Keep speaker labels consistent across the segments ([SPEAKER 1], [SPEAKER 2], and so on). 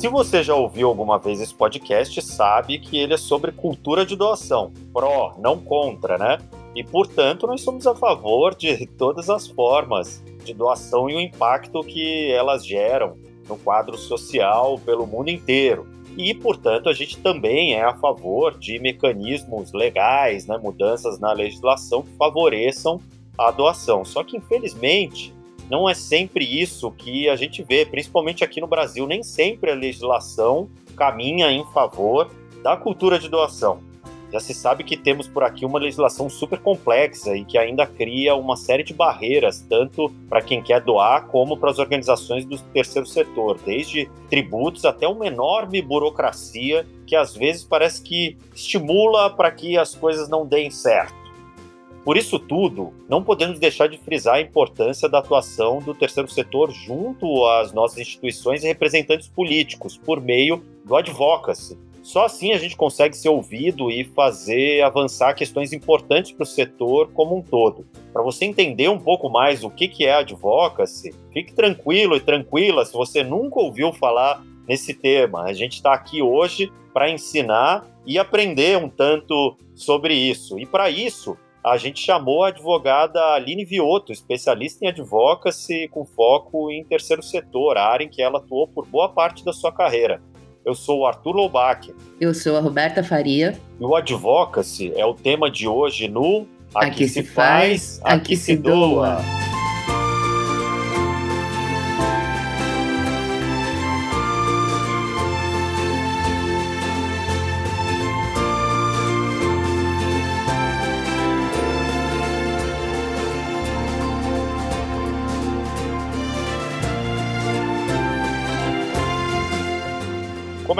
[SPEAKER 1] Se você já ouviu alguma vez esse podcast, sabe que ele é sobre cultura de doação. Pró, não contra, né? E, portanto, nós somos a favor de todas as formas de doação e o impacto que elas geram no quadro social pelo mundo inteiro. E, portanto, a gente também é a favor de mecanismos legais, né, mudanças na legislação que favoreçam a doação. Só que, infelizmente, não é sempre isso que a gente vê, principalmente aqui no Brasil. Nem sempre a legislação caminha em favor da cultura de doação. Já se sabe que temos por aqui uma legislação super complexa e que ainda cria uma série de barreiras, tanto para quem quer doar como para as organizações do terceiro setor, desde tributos até uma enorme burocracia que às vezes parece que estimula para que as coisas não deem certo. Por isso tudo, não podemos deixar de frisar a importância da atuação do terceiro setor junto às nossas instituições e representantes políticos, por meio do advocacy. Só assim a gente consegue ser ouvido e fazer avançar questões importantes para o setor como um todo. Para você entender um pouco mais o que, é advocacy, fique tranquilo e tranquila se você nunca ouviu falar nesse tema. A gente está aqui hoje para ensinar e aprender um tanto sobre isso. E para isso, a gente chamou a advogada Aline Vioto, especialista em advocacy com foco em terceiro setor, a área em que ela atuou por boa parte da sua carreira. Eu sou o Arthur Loubach.
[SPEAKER 2] Eu sou a Roberta Faria.
[SPEAKER 1] E o advocacy é o tema de hoje no Aqui, aqui se faz, aqui, aqui se doa.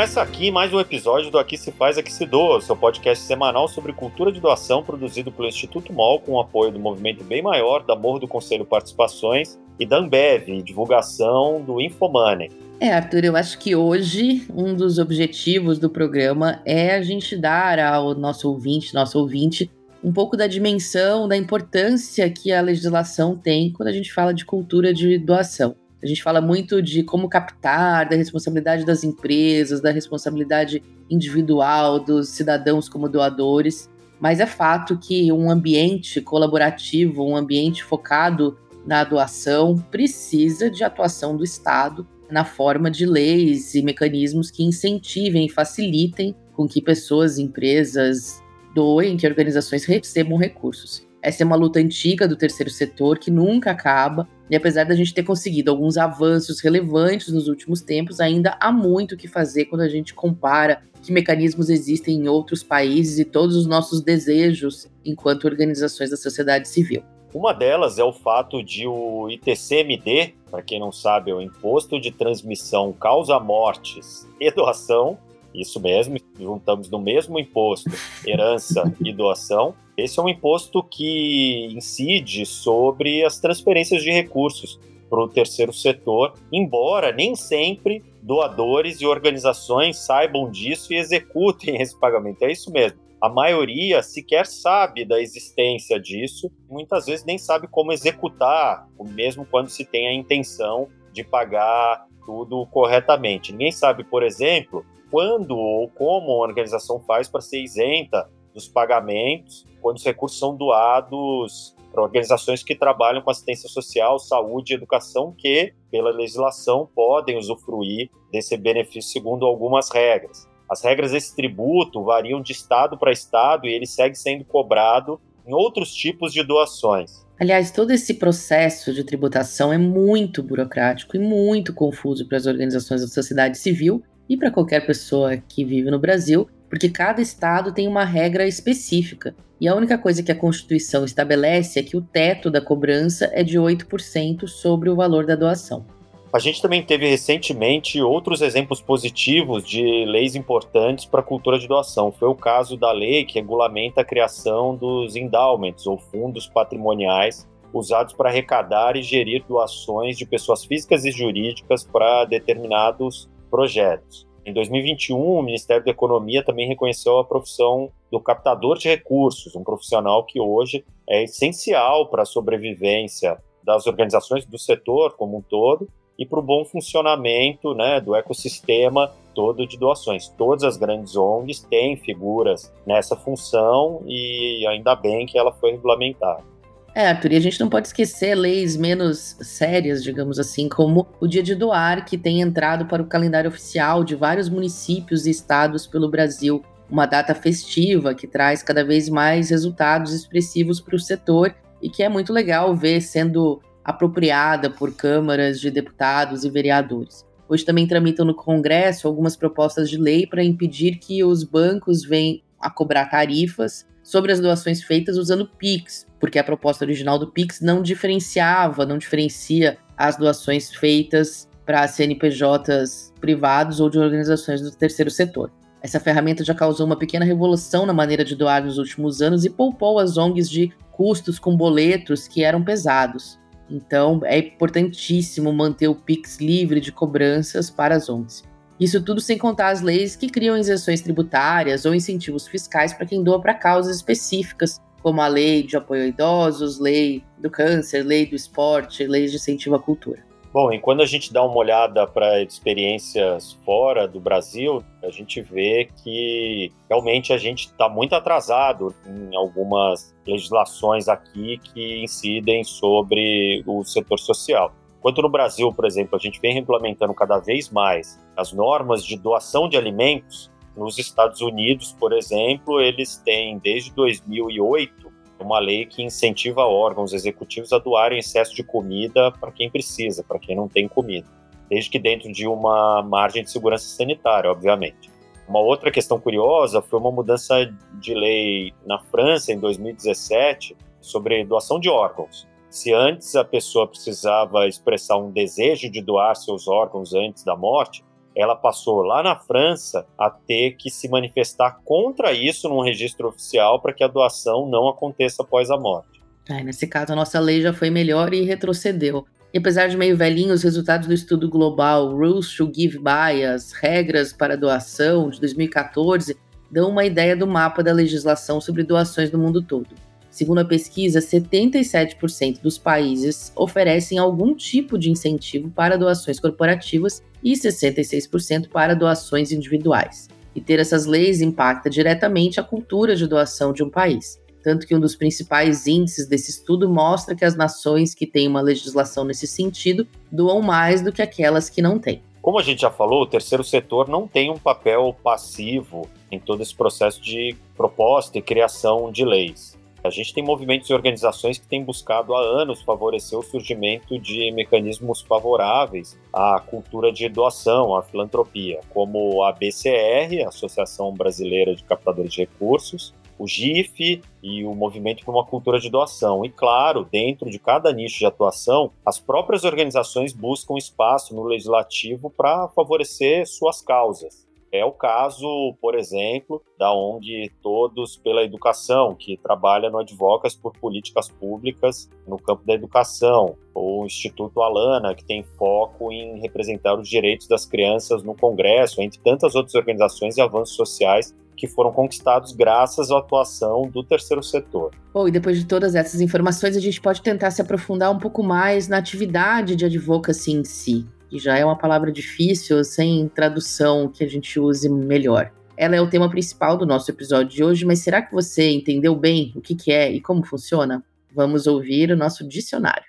[SPEAKER 1] Começa aqui mais um episódio do Aqui Se Faz, Aqui Se Doa, seu podcast semanal sobre cultura de doação produzido pelo Instituto MOL com o apoio do Movimento Bem Maior, da Morro do Conselho Participações e da Ambev, divulgação do Infomoney.
[SPEAKER 2] É, Arthur, eu acho que hoje um dos objetivos do programa é a gente dar ao nosso ouvinte, nosso ouvinte, um pouco da dimensão, da importância que a legislação tem quando a gente fala de cultura de doação. A gente fala muito de como captar, da responsabilidade das empresas, da responsabilidade individual dos cidadãos como doadores, mas é fato que um ambiente colaborativo, um ambiente focado na doação, precisa de atuação do Estado na forma de leis e mecanismos que incentivem e facilitem com que pessoas, empresas doem, que organizações recebam recursos. Essa é uma luta antiga do terceiro setor que nunca acaba, e apesar da gente ter conseguido alguns avanços relevantes nos últimos tempos, ainda há muito o que fazer quando a gente compara que mecanismos existem em outros países e todos os nossos desejos enquanto organizações da sociedade civil.
[SPEAKER 1] Uma delas é o fato de o ITCMD, para quem não sabe, é o Imposto de Transmissão Causa Mortes e Doação, isso mesmo, juntamos no mesmo imposto herança e doação. Esse é um imposto que incide sobre as transferências de recursos para o terceiro setor, embora nem sempre doadores e organizações saibam disso e executem esse pagamento. É isso mesmo. A maioria sequer sabe da existência disso, muitas vezes nem sabe como executar, mesmo quando se tem a intenção de pagar tudo corretamente. Ninguém sabe, por exemplo, quando ou como a organização faz para ser isenta dos pagamentos quando os recursos são doados para organizações que trabalham com assistência social, saúde e educação, que, pela legislação, podem usufruir desse benefício segundo algumas regras. As regras desse tributo variam de estado para estado e ele segue sendo cobrado em outros tipos de doações.
[SPEAKER 2] Aliás, todo esse processo de tributação é muito burocrático e muito confuso para as organizações da sociedade civil e para qualquer pessoa que vive no Brasil, porque cada estado tem uma regra específica. E a única coisa que a Constituição estabelece é que o teto da cobrança é de 8% sobre o valor da doação.
[SPEAKER 1] A gente também teve recentemente outros exemplos positivos de leis importantes para a cultura de doação. Foi o caso da lei que regulamenta a criação dos endowments, ou fundos patrimoniais, usados para arrecadar e gerir doações de pessoas físicas e jurídicas para determinados projetos. Em 2021, o Ministério da Economia também reconheceu a profissão do captador de recursos, um profissional que hoje é essencial para a sobrevivência das organizações do setor como um todo e para o bom funcionamento né, do ecossistema todo de doações. Todas as grandes ONGs têm figuras nessa função e ainda bem que ela foi regulamentada.
[SPEAKER 2] É, Arthur, e a gente não pode esquecer leis menos sérias, digamos assim, como o Dia de Doar, que tem entrado para o calendário oficial de vários municípios e estados pelo Brasil. Uma data festiva que traz cada vez mais resultados expressivos para o setor e que é muito legal ver sendo apropriada por câmaras de deputados e vereadores. Hoje também tramitam no Congresso algumas propostas de lei para impedir que os bancos venham a cobrar tarifas sobre as doações feitas usando Pix, porque a proposta original do Pix não diferenciava, não diferencia as doações feitas para CNPJs privados ou de organizações do terceiro setor. Essa ferramenta já causou uma pequena revolução na maneira de doar nos últimos anos e poupou as ONGs de custos com boletos que eram pesados. Então, é importantíssimo manter o Pix livre de cobranças para as ONGs. Isso tudo sem contar as leis que criam isenções tributárias ou incentivos fiscais para quem doa para causas específicas, como a lei de apoio a idosos, lei do câncer, lei do esporte, leis de incentivo à cultura.
[SPEAKER 1] Bom, e quando a gente dá uma olhada para experiências fora do Brasil, a gente vê que realmente a gente está muito atrasado em algumas legislações aqui que incidem sobre o setor social. Enquanto no Brasil, por exemplo, a gente vem regulamentando cada vez mais as normas de doação de alimentos, nos Estados Unidos, por exemplo, eles têm desde 2008 uma lei que incentiva órgãos executivos a doarem excesso de comida para quem precisa, para quem não tem comida, desde que dentro de uma margem de segurança sanitária, obviamente. Uma outra questão curiosa foi uma mudança de lei na França em 2017 sobre doação de órgãos. Se antes a pessoa precisava expressar um desejo de doar seus órgãos antes da morte, ela passou lá na França a ter que se manifestar contra isso num registro oficial para que a doação não aconteça após a morte.
[SPEAKER 2] É, nesse caso, a nossa lei já foi melhor e retrocedeu. E apesar de meio velhinho, os resultados do estudo global Rules to Give Bias, Regras para Doação, de 2014, dão uma ideia do mapa da legislação sobre doações no mundo todo. Segundo a pesquisa, 77% dos países oferecem algum tipo de incentivo para doações corporativas e 66% para doações individuais. E ter essas leis impacta diretamente a cultura de doação de um país. Tanto que um dos principais índices desse estudo mostra que as nações que têm uma legislação nesse sentido doam mais do que aquelas que não têm.
[SPEAKER 1] Como a gente já falou, o terceiro setor não tem um papel passivo em todo esse processo de proposta e criação de leis. A gente tem movimentos e organizações que têm buscado há anos favorecer o surgimento de mecanismos favoráveis à cultura de doação, à filantropia, como a BCR, Associação Brasileira de Captadores de Recursos, o GIF e o Movimento por uma Cultura de Doação. E, claro, dentro de cada nicho de atuação, as próprias organizações buscam espaço no legislativo para favorecer suas causas. É o caso, por exemplo, da ONG Todos pela Educação, que trabalha no Advocas por Políticas Públicas no campo da educação, ou o Instituto Alana, que tem foco em representar os direitos das crianças no Congresso, entre tantas outras organizações e avanços sociais que foram conquistados graças à atuação do terceiro setor.
[SPEAKER 2] Bom, e depois de todas essas informações, a gente pode tentar se aprofundar um pouco mais na atividade de advocacy em si que já é uma palavra difícil, sem tradução que a gente use melhor. Ela é o tema principal do nosso episódio de hoje, mas será que você entendeu bem o que, que é e como funciona? Vamos ouvir o nosso dicionário.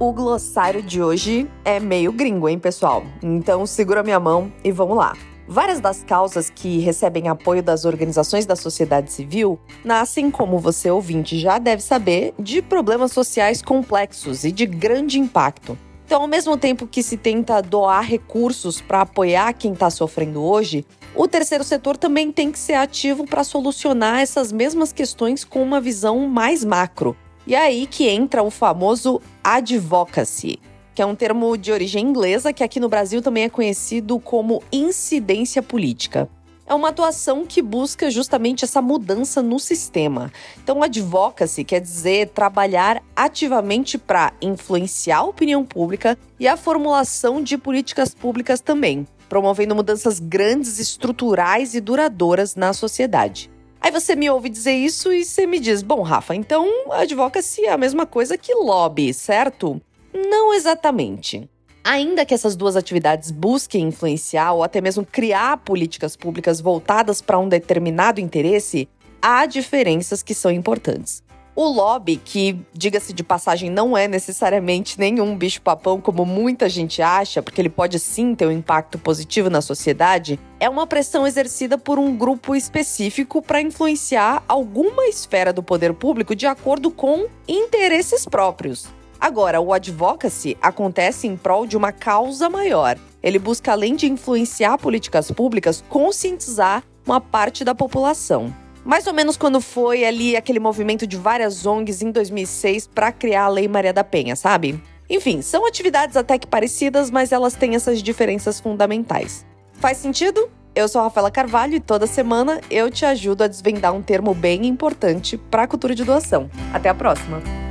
[SPEAKER 3] O glossário de hoje é meio gringo, hein, pessoal? Então segura minha mão e vamos lá. Várias das causas que recebem apoio das organizações da sociedade civil nascem, como você ouvinte já deve saber, de problemas sociais complexos e de grande impacto. Então, ao mesmo tempo que se tenta doar recursos para apoiar quem está sofrendo hoje, o terceiro setor também tem que ser ativo para solucionar essas mesmas questões com uma visão mais macro. E é aí que entra o famoso advocacy, que é um termo de origem inglesa que aqui no Brasil também é conhecido como incidência política. É uma atuação que busca justamente essa mudança no sistema. Então, advocacy quer dizer trabalhar ativamente para influenciar a opinião pública e a formulação de políticas públicas também, promovendo mudanças grandes, estruturais e duradouras na sociedade. Aí você me ouve dizer isso e você me diz: bom, Rafa, então advocacy é a mesma coisa que lobby, certo? Não exatamente. Ainda que essas duas atividades busquem influenciar ou até mesmo criar políticas públicas voltadas para um determinado interesse, há diferenças que são importantes. O lobby, que, diga-se de passagem, não é necessariamente nenhum bicho-papão como muita gente acha, porque ele pode sim ter um impacto positivo na sociedade, é uma pressão exercida por um grupo específico para influenciar alguma esfera do poder público de acordo com interesses próprios. Agora, o advocacy acontece em prol de uma causa maior. Ele busca, além de influenciar políticas públicas, conscientizar uma parte da população. Mais ou menos quando foi ali aquele movimento de várias ONGs em 2006 para criar a Lei Maria da Penha, sabe? Enfim, são atividades até que parecidas, mas elas têm essas diferenças fundamentais. Faz sentido? Eu sou a Rafaela Carvalho e toda semana eu te ajudo a desvendar um termo bem importante para a cultura de doação. Até a próxima!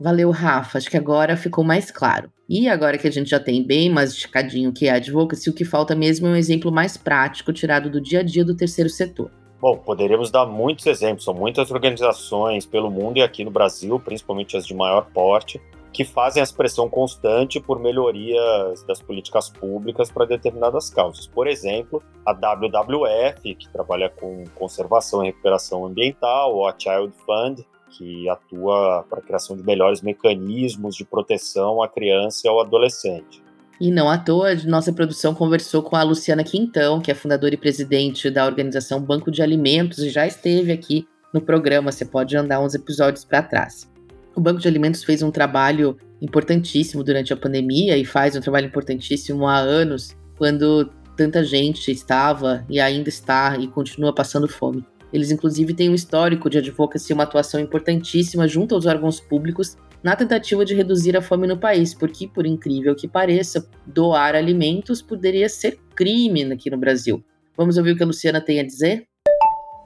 [SPEAKER 2] Valeu, Rafa. Acho que agora ficou mais claro. E agora que a gente já tem bem mais esticadinho que é advocacy, o que falta mesmo é um exemplo mais prático tirado do dia a dia do terceiro setor.
[SPEAKER 1] Bom, poderíamos dar muitos exemplos. São muitas organizações pelo mundo e aqui no Brasil, principalmente as de maior porte, que fazem essa pressão constante por melhorias das políticas públicas para determinadas causas. Por exemplo, a WWF, que trabalha com conservação e recuperação ambiental, ou a Child Fund, que atua para a criação de melhores mecanismos de proteção à criança e ao adolescente.
[SPEAKER 2] E não à toa, nossa produção conversou com a Luciana Quintão, que é fundadora e presidente da organização Banco de Alimentos e já esteve aqui no programa. Você pode andar uns episódios para trás. O Banco de Alimentos fez um trabalho importantíssimo durante a pandemia e faz um trabalho importantíssimo há anos, quando tanta gente estava e ainda está e continua passando fome. Eles, inclusive, têm um histórico de advocacy, uma atuação importantíssima junto aos órgãos públicos na tentativa de reduzir a fome no país, porque, por incrível que pareça, doar alimentos poderia ser crime aqui no Brasil. Vamos ouvir o que a Luciana tem a dizer?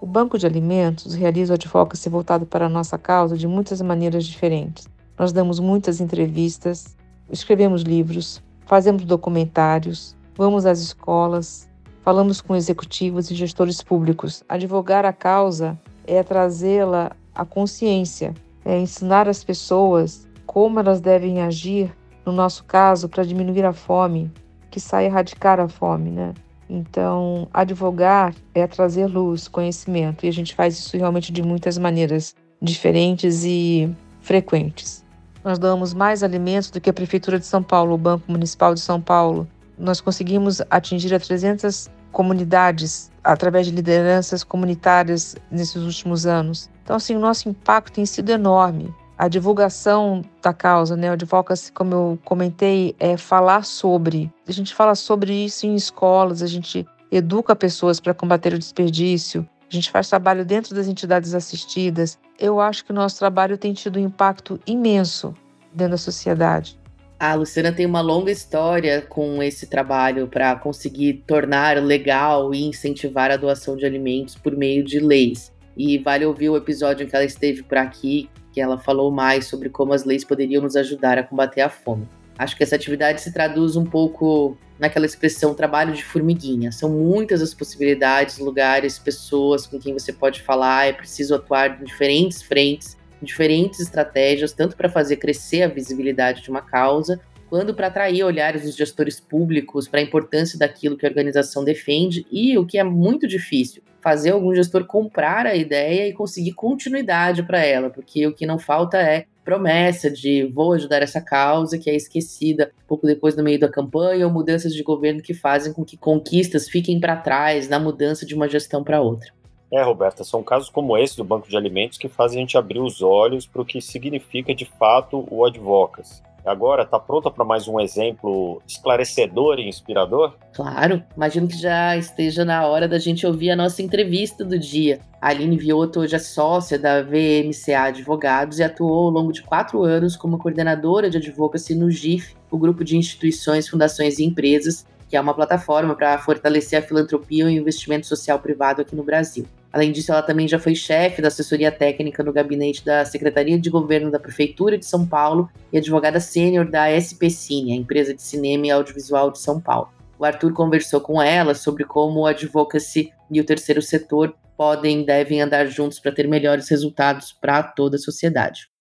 [SPEAKER 4] O Banco de Alimentos realiza o advocacy voltado para a nossa causa de muitas maneiras diferentes. Nós damos muitas entrevistas, escrevemos livros, fazemos documentários, vamos às escolas, Falamos com executivos e gestores públicos. Advogar a causa é trazê-la à consciência, é ensinar as pessoas como elas devem agir, no nosso caso, para diminuir a fome, que sai erradicar a fome, né? Então, advogar é trazer luz, conhecimento, e a gente faz isso realmente de muitas maneiras diferentes e frequentes. Nós damos mais alimentos do que a Prefeitura de São Paulo, o Banco Municipal de São Paulo, nós conseguimos atingir a 300 comunidades através de lideranças comunitárias nesses últimos anos. Então, assim, o nosso impacto tem sido enorme. A divulgação da causa, né? O advocacy, como eu comentei, é falar sobre. A gente fala sobre isso em escolas, a gente educa pessoas para combater o desperdício, a gente faz trabalho dentro das entidades assistidas. Eu acho que o nosso trabalho tem tido um impacto imenso dentro da sociedade.
[SPEAKER 2] A Luciana tem uma longa história com esse trabalho para conseguir tornar legal e incentivar a doação de alimentos por meio de leis. E vale ouvir o episódio em que ela esteve por aqui, que ela falou mais sobre como as leis poderiam nos ajudar a combater a fome. Acho que essa atividade se traduz um pouco naquela expressão trabalho de formiguinha. São muitas as possibilidades, lugares, pessoas com quem você pode falar, é preciso atuar em diferentes frentes diferentes estratégias, tanto para fazer crescer a visibilidade de uma causa, quanto para atrair olhares dos gestores públicos para a importância daquilo que a organização defende e o que é muito difícil, fazer algum gestor comprar a ideia e conseguir continuidade para ela, porque o que não falta é promessa de vou ajudar essa causa que é esquecida pouco depois no meio da campanha ou mudanças de governo que fazem com que conquistas fiquem para trás na mudança de uma gestão para outra.
[SPEAKER 1] É, Roberta, são casos como esse do Banco de Alimentos que fazem a gente abrir os olhos para o que significa de fato o advocacy. Agora, tá pronta para mais um exemplo esclarecedor e inspirador?
[SPEAKER 2] Claro, imagino que já esteja na hora da gente ouvir a nossa entrevista do dia. A Aline Vioto hoje é sócia da VMCA Advogados e atuou ao longo de quatro anos como coordenadora de advocacy no GIF, o grupo de instituições, fundações e empresas, que é uma plataforma para fortalecer a filantropia e o investimento social privado aqui no Brasil. Além disso, ela também já foi chefe da assessoria técnica no gabinete da Secretaria de Governo da Prefeitura de São Paulo e advogada sênior da SP Cine, a empresa de cinema e audiovisual de São Paulo. O Arthur conversou com ela sobre como o advocacy e o terceiro setor podem e devem andar juntos para ter melhores resultados para toda a sociedade.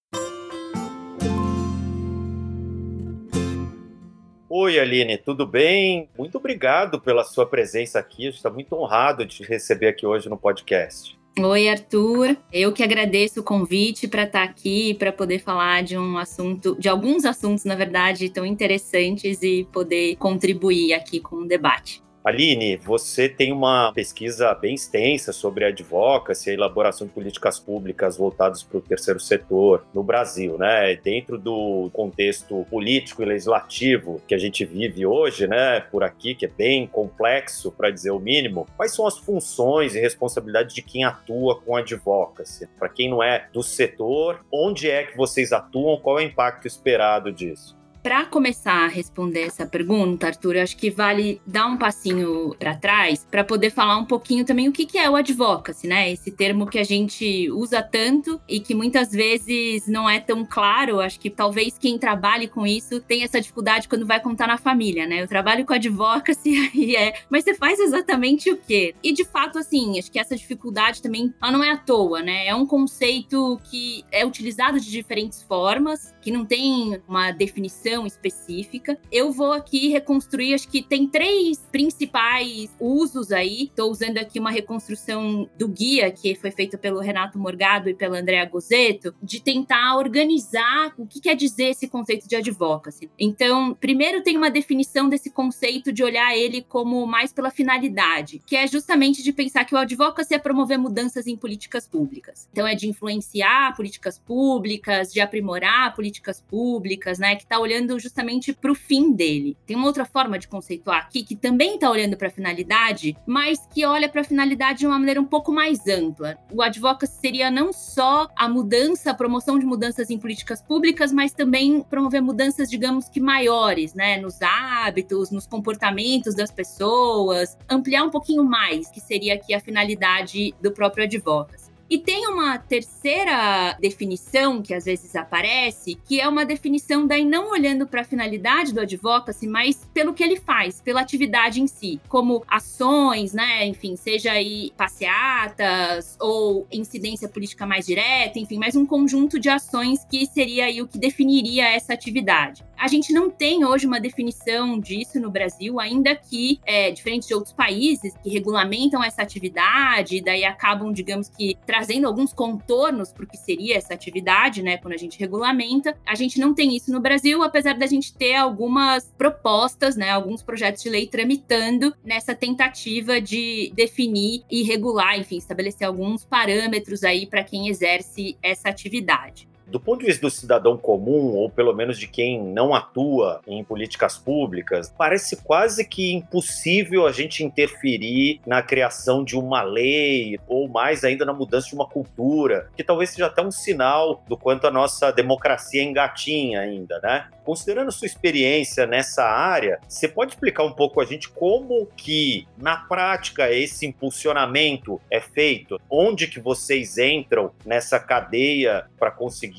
[SPEAKER 1] Oi, Aline, tudo bem? Muito obrigado pela sua presença aqui. A gente está muito honrado de te receber aqui hoje no podcast.
[SPEAKER 5] Oi, Arthur. Eu que agradeço o convite para estar tá aqui para poder falar de um assunto, de alguns assuntos, na verdade, tão interessantes e poder contribuir aqui com o debate.
[SPEAKER 1] Aline, você tem uma pesquisa bem extensa sobre advocacy, a elaboração de políticas públicas voltadas para o terceiro setor no Brasil, né? Dentro do contexto político e legislativo que a gente vive hoje, né? Por aqui, que é bem complexo, para dizer o mínimo, quais são as funções e responsabilidades de quem atua com advocacy? Para quem não é do setor, onde é que vocês atuam? Qual é o impacto esperado disso?
[SPEAKER 5] Para começar a responder essa pergunta, Arthur, acho que vale dar um passinho para trás para poder falar um pouquinho também o que, que é o advocacy, né? Esse termo que a gente usa tanto e que muitas vezes não é tão claro. Acho que talvez quem trabalhe com isso tenha essa dificuldade quando vai contar na família, né? Eu trabalho com advocacy e é, mas você faz exatamente o quê? E de fato, assim, acho que essa dificuldade também ela não é à toa, né? É um conceito que é utilizado de diferentes formas, que não tem uma definição específica. Eu vou aqui reconstruir, acho que tem três principais usos aí. Estou usando aqui uma reconstrução do guia que foi feito pelo Renato Morgado e pela Andrea Gozzetto, de tentar organizar o que quer dizer esse conceito de advocacy. Então, primeiro tem uma definição desse conceito de olhar ele como mais pela finalidade, que é justamente de pensar que o advocacy é promover mudanças em políticas públicas. Então, é de influenciar políticas públicas, de aprimorar políticas públicas, né? Que está olhando olhando justamente para o fim dele. Tem uma outra forma de conceituar aqui que também está olhando para a finalidade, mas que olha para a finalidade de uma maneira um pouco mais ampla. O advocacy seria não só a mudança, a promoção de mudanças em políticas públicas, mas também promover mudanças, digamos que maiores, né, nos hábitos, nos comportamentos das pessoas, ampliar um pouquinho mais, que seria aqui a finalidade do próprio advocacy. E tem uma terceira definição que às vezes aparece, que é uma definição daí não olhando para a finalidade do advocacy, mas pelo que ele faz, pela atividade em si, como ações, né, enfim, seja aí passeatas ou incidência política mais direta, enfim, mais um conjunto de ações que seria aí o que definiria essa atividade. A gente não tem hoje uma definição disso no Brasil, ainda que, é, diferente de outros países que regulamentam essa atividade, daí acabam, digamos que, trazendo alguns contornos para o que seria essa atividade, né, quando a gente regulamenta. A gente não tem isso no Brasil, apesar da gente ter algumas propostas, né, alguns projetos de lei tramitando nessa tentativa de definir e regular, enfim, estabelecer alguns parâmetros aí para quem exerce essa atividade
[SPEAKER 1] do ponto de vista do cidadão comum, ou pelo menos de quem não atua em políticas públicas, parece quase que impossível a gente interferir na criação de uma lei, ou mais ainda na mudança de uma cultura, que talvez seja até um sinal do quanto a nossa democracia engatinha ainda, né? Considerando sua experiência nessa área, você pode explicar um pouco a gente como que, na prática, esse impulsionamento é feito? Onde que vocês entram nessa cadeia para conseguir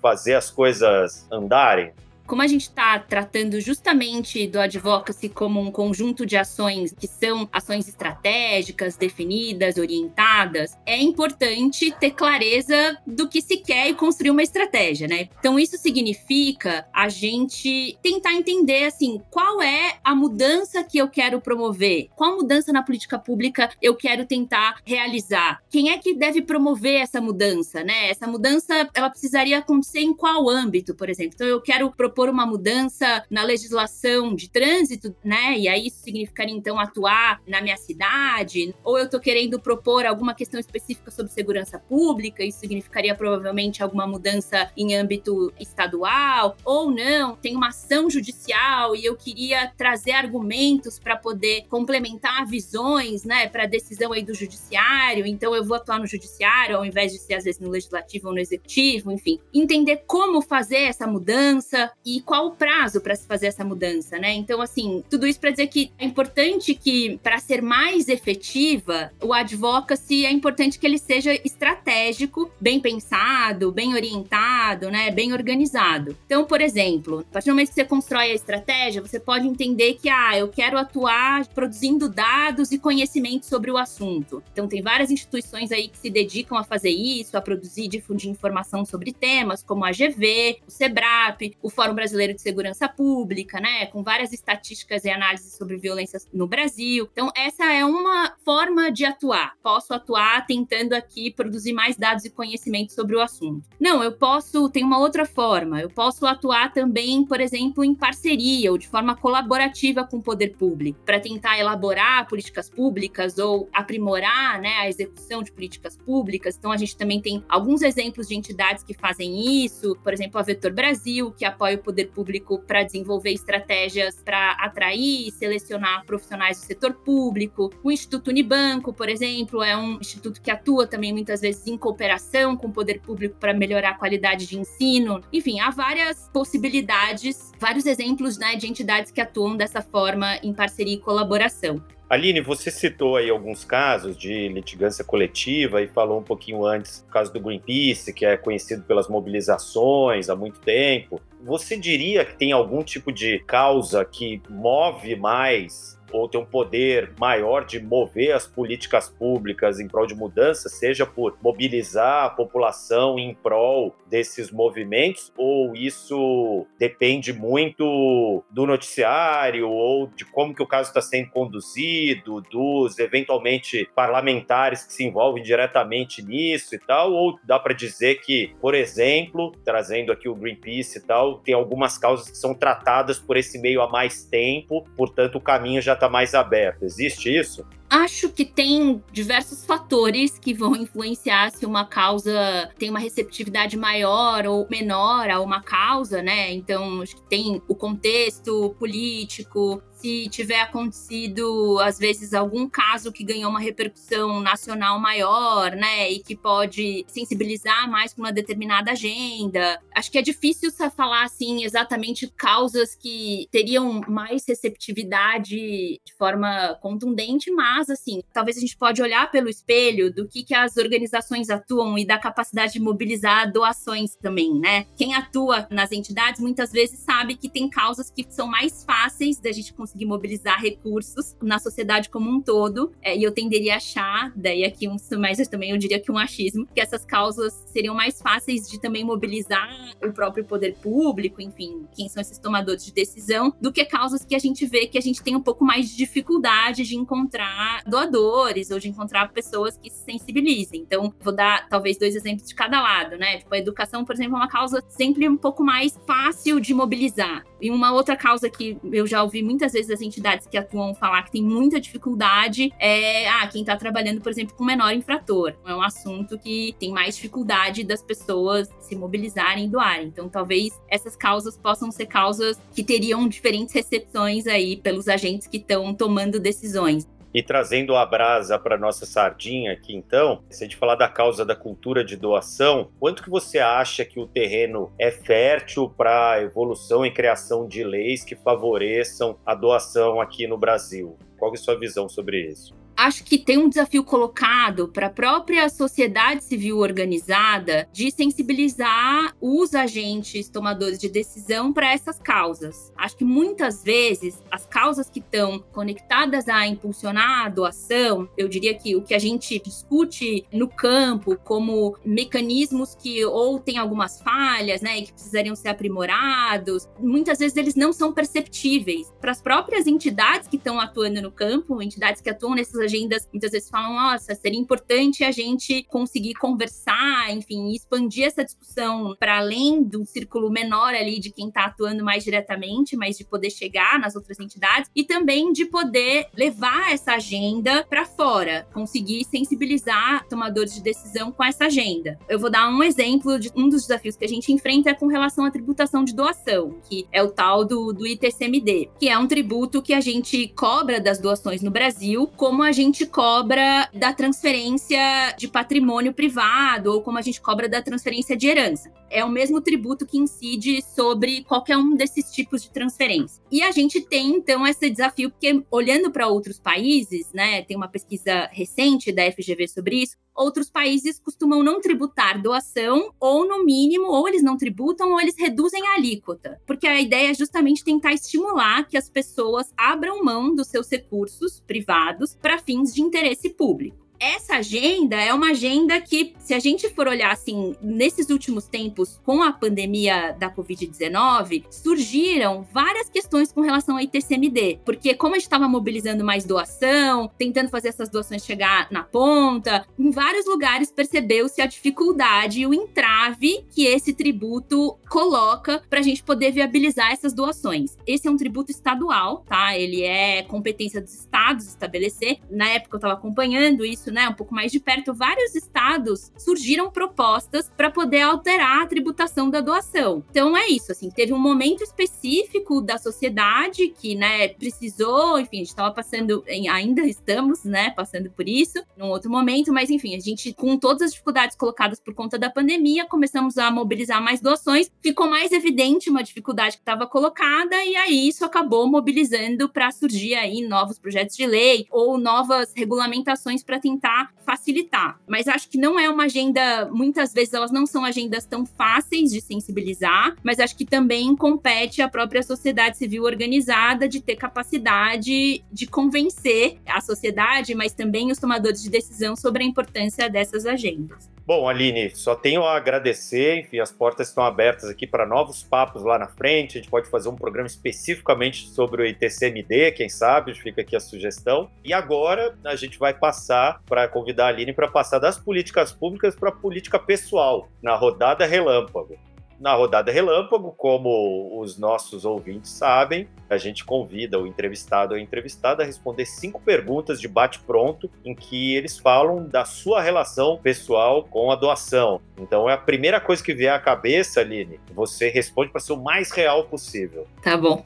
[SPEAKER 1] fazer as coisas andarem?
[SPEAKER 5] Como a gente está tratando justamente do advocacy como um conjunto de ações que são ações estratégicas, definidas, orientadas, é importante ter clareza do que se quer e construir uma estratégia, né? Então isso significa a gente tentar entender assim, qual é a mudança que eu quero promover? Qual mudança na política pública eu quero tentar realizar? Quem é que deve promover essa mudança, né? Essa mudança, ela precisaria acontecer em qual âmbito, por exemplo? Então eu quero propor propor uma mudança na legislação de trânsito, né? E aí isso significaria então atuar na minha cidade, ou eu estou querendo propor alguma questão específica sobre segurança pública, isso significaria provavelmente alguma mudança em âmbito estadual, ou não, tem uma ação judicial e eu queria trazer argumentos para poder complementar visões, né, para decisão aí do judiciário, então eu vou atuar no judiciário ao invés de ser às vezes no legislativo ou no executivo, enfim, entender como fazer essa mudança, e qual o prazo para se fazer essa mudança, né? Então, assim, tudo isso para dizer que é importante que, para ser mais efetiva, o advocacy é importante que ele seja estratégico, bem pensado, bem orientado, né, bem organizado. Então, por exemplo, a partir do momento que você constrói a estratégia, você pode entender que ah, eu quero atuar produzindo dados e conhecimento sobre o assunto. Então, tem várias instituições aí que se dedicam a fazer isso, a produzir e difundir informação sobre temas, como a GV, o SEBRAP, o Fórum Brasileiro de Segurança Pública, né, com várias estatísticas e análises sobre violência no Brasil. Então, essa é uma forma de atuar. Posso atuar tentando aqui produzir mais dados e conhecimento sobre o assunto. Não, eu posso, tem uma outra forma. Eu posso atuar também, por exemplo, em parceria ou de forma colaborativa com o poder público, para tentar elaborar políticas públicas ou aprimorar né, a execução de políticas públicas. Então, a gente também tem alguns exemplos de entidades que fazem isso, por exemplo, a Vetor Brasil, que apoia o poder público para desenvolver estratégias para atrair e selecionar profissionais do setor público. O Instituto Unibanco, por exemplo, é um instituto que atua também muitas vezes em cooperação com o poder público para melhorar a qualidade de ensino. Enfim, há várias possibilidades, vários exemplos né, de entidades que atuam dessa forma em parceria e colaboração.
[SPEAKER 1] Aline, você citou aí alguns casos de litigância coletiva e falou um pouquinho antes o caso do Greenpeace, que é conhecido pelas mobilizações há muito tempo. Você diria que tem algum tipo de causa que move mais ou ter um poder maior de mover as políticas públicas em prol de mudança, seja por mobilizar a população em prol desses movimentos, ou isso depende muito do noticiário ou de como que o caso está sendo conduzido, dos eventualmente parlamentares que se envolvem diretamente nisso e tal, ou dá para dizer que, por exemplo, trazendo aqui o Greenpeace e tal, tem algumas causas que são tratadas por esse meio há mais tempo, portanto o caminho já está mais aberto. Existe isso?
[SPEAKER 5] Acho que tem diversos fatores que vão influenciar se uma causa tem uma receptividade maior ou menor a uma causa, né? Então, acho que tem o contexto político, se tiver acontecido, às vezes, algum caso que ganhou uma repercussão nacional maior, né, e que pode sensibilizar mais para uma determinada agenda. Acho que é difícil falar, assim, exatamente causas que teriam mais receptividade de forma contundente, mas, assim, talvez a gente pode olhar pelo espelho do que, que as organizações atuam e da capacidade de mobilizar doações também, né? Quem atua nas entidades muitas vezes sabe que tem causas que são mais fáceis da gente conseguir mobilizar recursos na sociedade como um todo. É, e eu tenderia a achar, daí aqui um mas também eu diria que um achismo, que essas causas seriam mais fáceis de também mobilizar o próprio poder público, enfim, quem são esses tomadores de decisão, do que causas que a gente vê que a gente tem um pouco mais de dificuldade de encontrar doadores ou de encontrar pessoas que se sensibilizem. Então, vou dar talvez dois exemplos de cada lado, né? Tipo, a educação, por exemplo, é uma causa sempre um pouco mais fácil de mobilizar. E uma outra causa que eu já ouvi muitas vezes as entidades que atuam falar que tem muita dificuldade é ah, quem está trabalhando, por exemplo, com menor infrator. É um assunto que tem mais dificuldade das pessoas se mobilizarem e doarem. Então, talvez essas causas possam ser causas que teriam diferentes recepções aí pelos agentes que estão tomando decisões.
[SPEAKER 1] E trazendo a brasa para nossa sardinha aqui, então, se a gente falar da causa da cultura de doação, quanto que você acha que o terreno é fértil para evolução e criação de leis que favoreçam a doação aqui no Brasil? Qual é a sua visão sobre isso?
[SPEAKER 5] Acho que tem um desafio colocado para a própria sociedade civil organizada de sensibilizar os agentes tomadores de decisão para essas causas. Acho que muitas vezes as causas que estão conectadas a impulsionar a doação, eu diria que o que a gente discute no campo como mecanismos que ou têm algumas falhas, né, e que precisariam ser aprimorados, muitas vezes eles não são perceptíveis para as próprias entidades que estão atuando no campo, entidades que atuam nessas agendas muitas vezes falam, nossa, seria importante a gente conseguir conversar, enfim, expandir essa discussão para além do círculo menor ali de quem está atuando mais diretamente, mas de poder chegar nas outras entidades e também de poder levar essa agenda para fora, conseguir sensibilizar tomadores de decisão com essa agenda. Eu vou dar um exemplo de um dos desafios que a gente enfrenta é com relação à tributação de doação, que é o tal do, do ITCMD, que é um tributo que a gente cobra das doações no Brasil como a gente cobra da transferência de patrimônio privado ou como a gente cobra da transferência de herança. É o mesmo tributo que incide sobre qualquer um desses tipos de transferência. E a gente tem então esse desafio porque olhando para outros países, né, tem uma pesquisa recente da FGV sobre isso, outros países costumam não tributar doação, ou no mínimo, ou eles não tributam, ou eles reduzem a alíquota. Porque a ideia é justamente tentar estimular que as pessoas abram mão dos seus recursos privados para fins de interesse público essa agenda é uma agenda que, se a gente for olhar assim, nesses últimos tempos, com a pandemia da Covid-19, surgiram várias questões com relação ao ITCMD. Porque, como a gente estava mobilizando mais doação, tentando fazer essas doações chegar na ponta, em vários lugares percebeu-se a dificuldade e o entrave que esse tributo coloca para a gente poder viabilizar essas doações. Esse é um tributo estadual, tá? Ele é competência dos estados estabelecer. Na época eu estava acompanhando isso né, um pouco mais de perto, vários estados surgiram propostas para poder alterar a tributação da doação. Então é isso, assim, teve um momento específico da sociedade que, né, precisou, enfim, a gente estava passando, ainda estamos, né, passando por isso, num outro momento, mas enfim, a gente, com todas as dificuldades colocadas por conta da pandemia, começamos a mobilizar mais doações, ficou mais evidente uma dificuldade que estava colocada, e aí isso acabou mobilizando para surgir aí novos projetos de lei ou novas regulamentações para tentar tentar facilitar. Mas acho que não é uma agenda, muitas vezes elas não são agendas tão fáceis de sensibilizar, mas acho que também compete à própria sociedade civil organizada de ter capacidade de convencer a sociedade, mas também os tomadores de decisão sobre a importância dessas agendas.
[SPEAKER 1] Bom, Aline, só tenho a agradecer. Enfim, as portas estão abertas aqui para novos papos lá na frente. A gente pode fazer um programa especificamente sobre o ITCMD, quem sabe, fica aqui a sugestão. E agora a gente vai passar para convidar a Aline para passar das políticas públicas para a política pessoal, na rodada relâmpago. Na rodada relâmpago, como os nossos ouvintes sabem, a gente convida o entrevistado ou a entrevistada a responder cinco perguntas de bate-pronto, em que eles falam da sua relação pessoal com a doação. Então é a primeira coisa que vier à cabeça, Aline, você responde para ser o mais real possível.
[SPEAKER 5] Tá bom.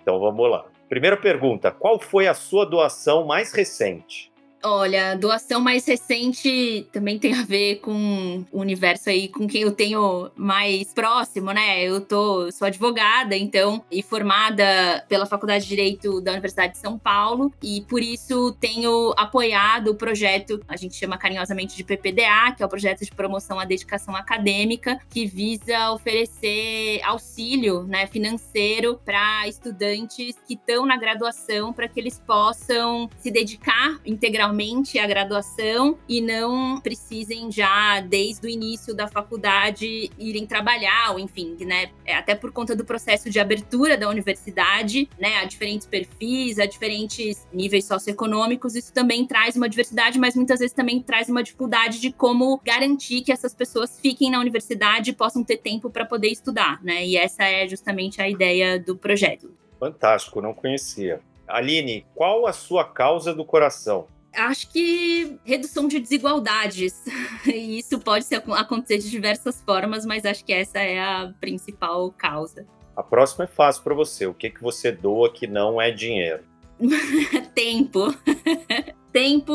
[SPEAKER 1] então vamos lá. Primeira pergunta: qual foi a sua doação mais recente?
[SPEAKER 5] Olha, doação mais recente também tem a ver com o universo aí com quem eu tenho mais próximo, né? Eu tô sou advogada, então, e formada pela Faculdade de Direito da Universidade de São Paulo, e por isso tenho apoiado o projeto, a gente chama carinhosamente de PPDA, que é o projeto de promoção à dedicação acadêmica, que visa oferecer auxílio, né, financeiro para estudantes que estão na graduação para que eles possam se dedicar integralmente realmente a graduação e não precisem já, desde o início da faculdade, irem trabalhar, ou enfim, né? É, até por conta do processo de abertura da universidade, né? A diferentes perfis, a diferentes níveis socioeconômicos, isso também traz uma diversidade, mas muitas vezes também traz uma dificuldade de como garantir que essas pessoas fiquem na universidade e possam ter tempo para poder estudar, né? E essa é justamente a ideia do projeto.
[SPEAKER 1] Fantástico, não conhecia. Aline, qual a sua causa do coração?
[SPEAKER 5] Acho que redução de desigualdades. E isso pode ser, acontecer de diversas formas, mas acho que essa é a principal causa.
[SPEAKER 1] A próxima é fácil para você. O que, que você doa que não é dinheiro?
[SPEAKER 5] Tempo tempo,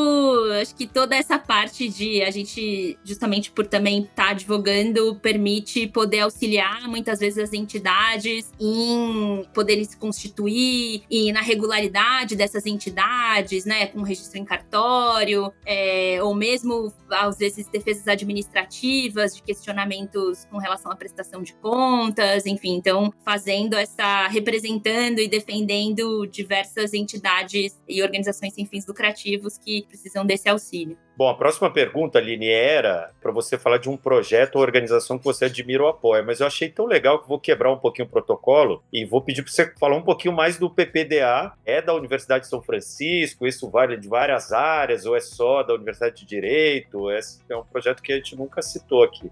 [SPEAKER 5] acho que toda essa parte de a gente, justamente por também estar tá advogando, permite poder auxiliar muitas vezes as entidades em poderem se constituir e na regularidade dessas entidades, né, com registro em cartório, é, ou mesmo, às vezes, defesas administrativas de questionamentos com relação à prestação de contas, enfim, então, fazendo essa, representando e defendendo diversas entidades e organizações sem fins lucrativos que precisam desse auxílio.
[SPEAKER 1] Bom, a próxima pergunta, Aline, era para você falar de um projeto ou organização que você admira ou apoia, mas eu achei tão legal que vou quebrar um pouquinho o protocolo e vou pedir para você falar um pouquinho mais do PPDA. É da Universidade de São Francisco? Isso vale de várias áreas ou é só da Universidade de Direito? Esse é um projeto que a gente nunca citou aqui.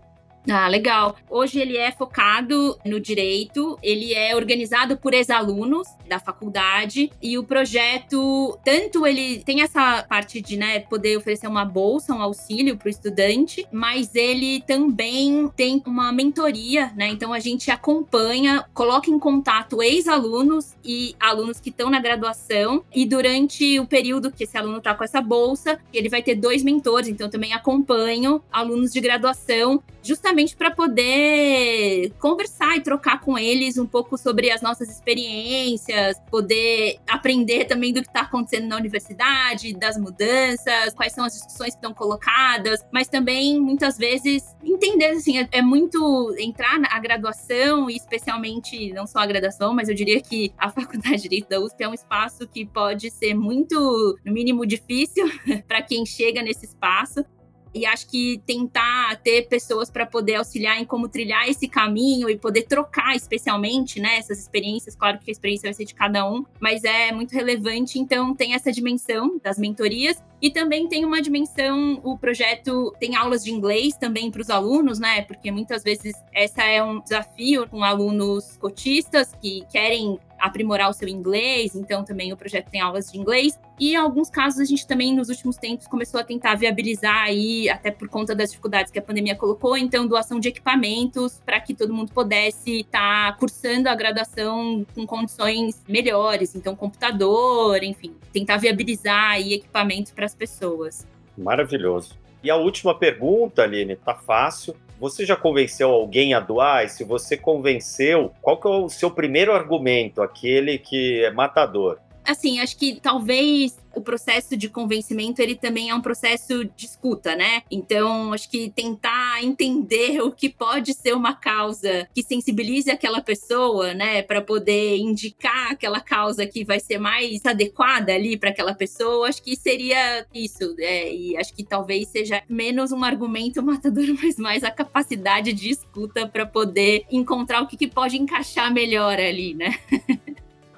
[SPEAKER 5] Ah, legal. Hoje ele é focado no direito, ele é organizado por ex-alunos da faculdade e o projeto, tanto ele tem essa parte de né, poder oferecer uma bolsa, um auxílio para o estudante, mas ele também tem uma mentoria, né? Então a gente acompanha, coloca em contato ex-alunos e alunos que estão na graduação e durante o período que esse aluno está com essa bolsa, ele vai ter dois mentores, então também acompanho alunos de graduação justamente para poder conversar e trocar com eles um pouco sobre as nossas experiências, poder aprender também do que está acontecendo na universidade, das mudanças, quais são as discussões que estão colocadas, mas também muitas vezes entender assim, é, é muito entrar na graduação e especialmente não só a graduação, mas eu diria que a Faculdade de Direito da USP é um espaço que pode ser muito, no mínimo, difícil para quem chega nesse espaço, e acho que tentar ter pessoas para poder auxiliar em como trilhar esse caminho e poder trocar, especialmente, né, essas experiências. Claro que a experiência vai ser de cada um, mas é muito relevante. Então, tem essa dimensão das mentorias e também tem uma dimensão, o projeto tem aulas de inglês também para os alunos, né? Porque muitas vezes essa é um desafio com alunos cotistas que querem aprimorar o seu inglês, então também o projeto tem aulas de inglês. E em alguns casos a gente também nos últimos tempos começou a tentar viabilizar aí, até por conta das dificuldades que a pandemia colocou, então doação de equipamentos para que todo mundo pudesse estar tá cursando a graduação com condições melhores, então computador, enfim, tentar viabilizar aí equipamentos para as pessoas.
[SPEAKER 1] Maravilhoso. E a última pergunta, Aline, tá fácil. Você já convenceu alguém a doar? E se você convenceu, qual que é o seu primeiro argumento, aquele que é matador?
[SPEAKER 5] Assim, acho que talvez o processo de convencimento ele também é um processo de escuta, né? Então, acho que tentar entender o que pode ser uma causa que sensibilize aquela pessoa, né, para poder indicar aquela causa que vai ser mais adequada ali para aquela pessoa, acho que seria isso. É, e acho que talvez seja menos um argumento matador, mas mais a capacidade de escuta para poder encontrar o que, que pode encaixar melhor ali, né?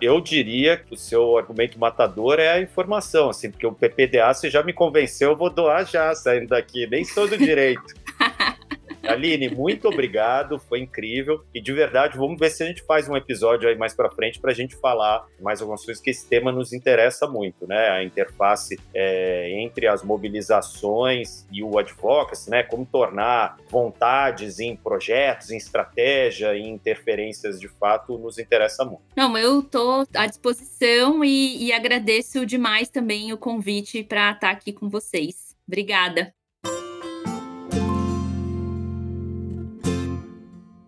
[SPEAKER 1] eu diria que o seu argumento matador é a informação, assim, porque o PPDA você já me convenceu, eu vou doar já saindo daqui, nem sou do direito. Aline, muito obrigado, foi incrível. E de verdade, vamos ver se a gente faz um episódio aí mais para frente para a gente falar mais algumas coisas que esse tema nos interessa muito, né? A interface é, entre as mobilizações e o advocacy, né? Como tornar vontades em projetos, em estratégia, em interferências de fato nos interessa muito.
[SPEAKER 5] Não, eu estou à disposição e, e agradeço demais também o convite para estar aqui com vocês. Obrigada.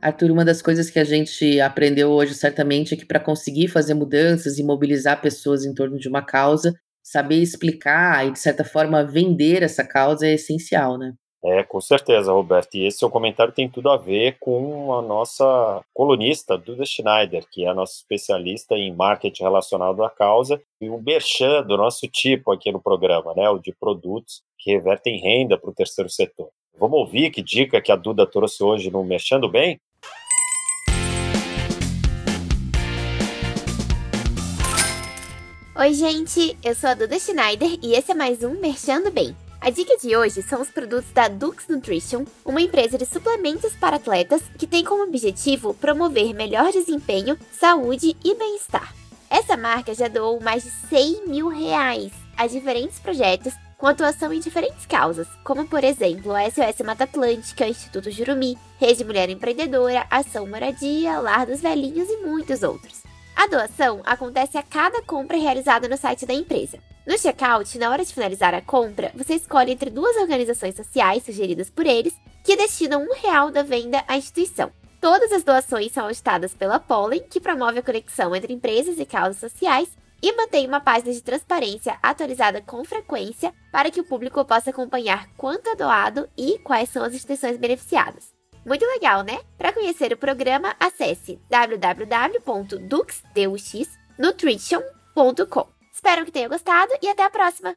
[SPEAKER 2] Arthur, uma das coisas que a gente aprendeu hoje certamente é que para conseguir fazer mudanças e mobilizar pessoas em torno de uma causa, saber explicar e, de certa forma, vender essa causa é essencial, né?
[SPEAKER 1] É, com certeza, Roberto. E esse seu comentário tem tudo a ver com a nossa colunista, Duda Schneider, que é a nossa especialista em marketing relacionado à causa, e o merchan do nosso tipo aqui no programa, né? O de produtos que revertem renda para o terceiro setor. Vamos ouvir que dica que a Duda trouxe hoje no Mexendo Bem?
[SPEAKER 6] Oi, gente, eu sou a Duda Schneider e esse é mais um Merchando Bem. A dica de hoje são os produtos da Dux Nutrition, uma empresa de suplementos para atletas que tem como objetivo promover melhor desempenho, saúde e bem-estar. Essa marca já doou mais de 100 mil reais a diferentes projetos com atuação em diferentes causas, como por exemplo a SOS Mata Atlântica, Instituto Jurumi, Rede Mulher Empreendedora, Ação Moradia, Lar dos Velhinhos e muitos outros. A doação acontece a cada compra realizada no site da empresa. No checkout, na hora de finalizar a compra, você escolhe entre duas organizações sociais sugeridas por eles que destinam um real da venda à instituição. Todas as doações são auditadas pela Pollen, que promove a conexão entre empresas e causas sociais, e mantém uma página de transparência atualizada com frequência para que o público possa acompanhar quanto é doado e quais são as instituições beneficiadas. Muito legal, né? Para conhecer o programa, acesse www.duxnutrition.com. Espero que tenha gostado e até a próxima!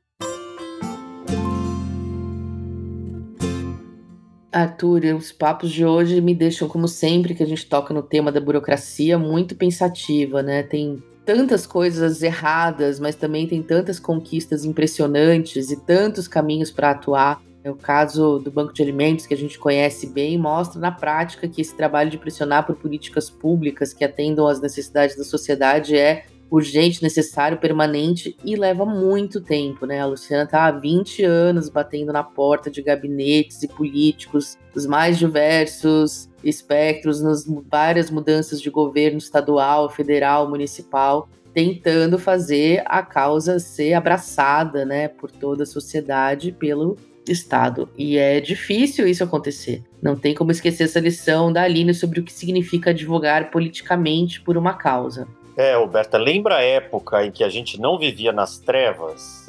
[SPEAKER 2] Arthur, os papos de hoje me deixam, como sempre, que a gente toca no tema da burocracia, muito pensativa, né? Tem tantas coisas erradas, mas também tem tantas conquistas impressionantes e tantos caminhos para atuar O caso do Banco de Alimentos, que a gente conhece bem, mostra na prática que esse trabalho de pressionar por políticas públicas que atendam às necessidades da sociedade é urgente, necessário, permanente e leva muito tempo, né? A Luciana está há 20 anos batendo na porta de gabinetes e políticos dos mais diversos espectros, nas várias mudanças de governo estadual, federal, municipal, tentando fazer a causa ser abraçada, né, por toda a sociedade, pelo Estado. E é difícil isso acontecer. Não tem como esquecer essa lição da Aline sobre o que significa advogar politicamente por uma causa.
[SPEAKER 1] É, Roberta, lembra a época em que a gente não vivia nas trevas?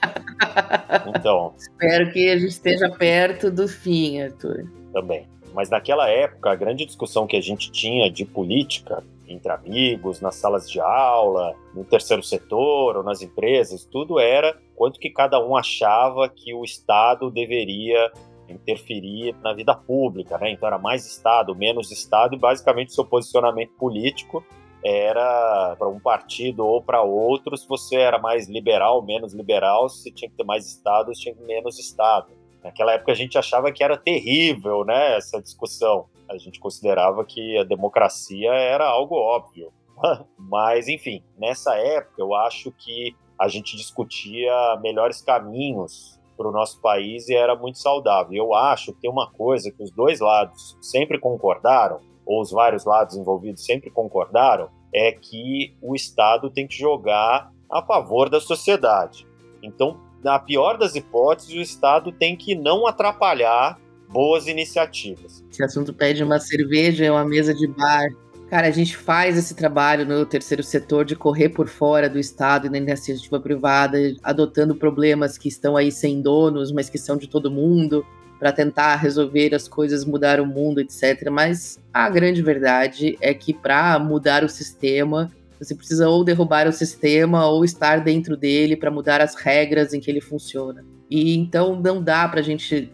[SPEAKER 2] então. Espero que a gente esteja perto do fim, Arthur.
[SPEAKER 1] Também. Mas naquela época, a grande discussão que a gente tinha de política entre amigos, nas salas de aula, no terceiro setor ou nas empresas, tudo era quanto que cada um achava que o Estado deveria interferir na vida pública, né? Então era mais Estado, menos Estado e basicamente seu posicionamento político era para um partido ou para outro, se você era mais liberal, menos liberal, se tinha que ter mais Estado, se tinha que ter menos Estado. Naquela época a gente achava que era terrível, né, essa discussão. A gente considerava que a democracia era algo óbvio. Mas, enfim, nessa época eu acho que a gente discutia melhores caminhos para o nosso país e era muito saudável. Eu acho que tem uma coisa que os dois lados sempre concordaram, ou os vários lados envolvidos sempre concordaram, é que o Estado tem que jogar a favor da sociedade. Então, na pior das hipóteses, o Estado tem que não atrapalhar boas iniciativas.
[SPEAKER 2] Esse assunto pede uma cerveja e uma mesa de bar. Cara, a gente faz esse trabalho no terceiro setor de correr por fora do Estado e na iniciativa privada, adotando problemas que estão aí sem donos, mas que são de todo mundo para tentar resolver as coisas, mudar o mundo, etc. Mas a grande verdade é que para mudar o sistema, você precisa ou derrubar o sistema ou estar dentro dele para mudar as regras em que ele funciona. E então não dá para a gente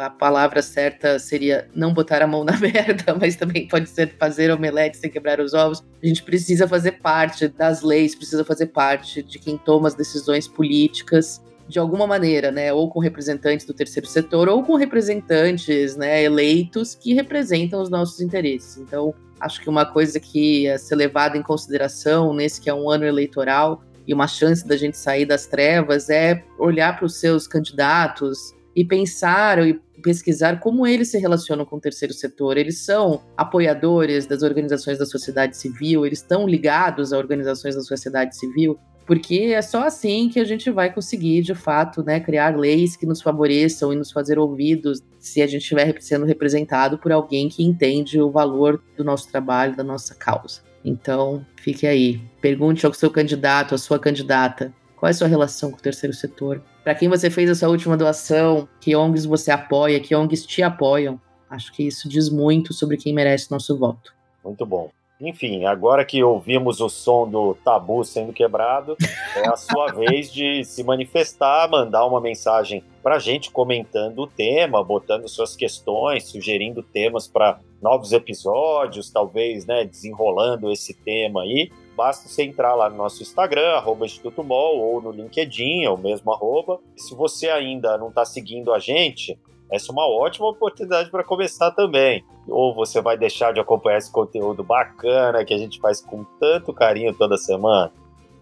[SPEAKER 2] a palavra certa seria não botar a mão na merda, mas também pode ser fazer omelete sem quebrar os ovos. A gente precisa fazer parte das leis, precisa fazer parte de quem toma as decisões políticas de alguma maneira, né, ou com representantes do terceiro setor, ou com representantes, né, eleitos que representam os nossos interesses. Então, acho que uma coisa que é ser levada em consideração nesse que é um ano eleitoral e uma chance da gente sair das trevas é olhar para os seus candidatos e pensar e pesquisar como eles se relacionam com o terceiro setor. Eles são apoiadores das organizações da sociedade civil, eles estão ligados a organizações da sociedade civil porque é só assim que a gente vai conseguir, de fato, né, criar leis que nos favoreçam e nos fazer ouvidos se a gente estiver sendo representado por alguém que entende o valor do nosso trabalho, da nossa causa. Então, fique aí. Pergunte ao seu candidato, à sua candidata, qual é a sua relação com o terceiro setor? Para quem você fez a sua última doação? Que ONGs você apoia? Que ONGs te apoiam? Acho que isso diz muito sobre quem merece nosso voto.
[SPEAKER 1] Muito bom. Enfim, agora que ouvimos o som do tabu sendo quebrado, é a sua vez de se manifestar, mandar uma mensagem para a gente comentando o tema, botando suas questões, sugerindo temas para novos episódios, talvez, né, desenrolando esse tema aí. Basta você entrar lá no nosso Instagram, arroba Instituto Mol, ou no LinkedIn, é o mesmo arroba. Se você ainda não está seguindo a gente, essa é uma ótima oportunidade para começar também. Ou você vai deixar de acompanhar esse conteúdo bacana que a gente faz com tanto carinho toda semana.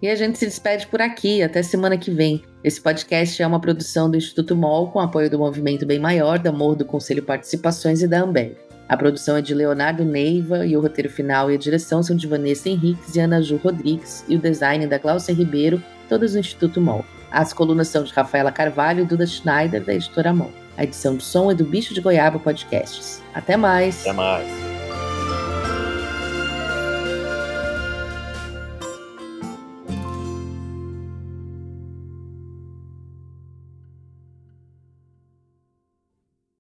[SPEAKER 2] E a gente se despede por aqui, até semana que vem. Esse podcast é uma produção do Instituto MOL com apoio do Movimento Bem Maior, da Morro do Conselho Participações e da Ambev. A produção é de Leonardo Neiva e o roteiro final e a direção são de Vanessa Henriques e Ana Ju Rodrigues e o design da Glaucia Ribeiro, todos do Instituto MOL. As colunas são de Rafaela Carvalho e Duda Schneider, da editora MOL. A edição do som é do Bicho de Goiaba Podcasts. Até mais.
[SPEAKER 1] Até mais.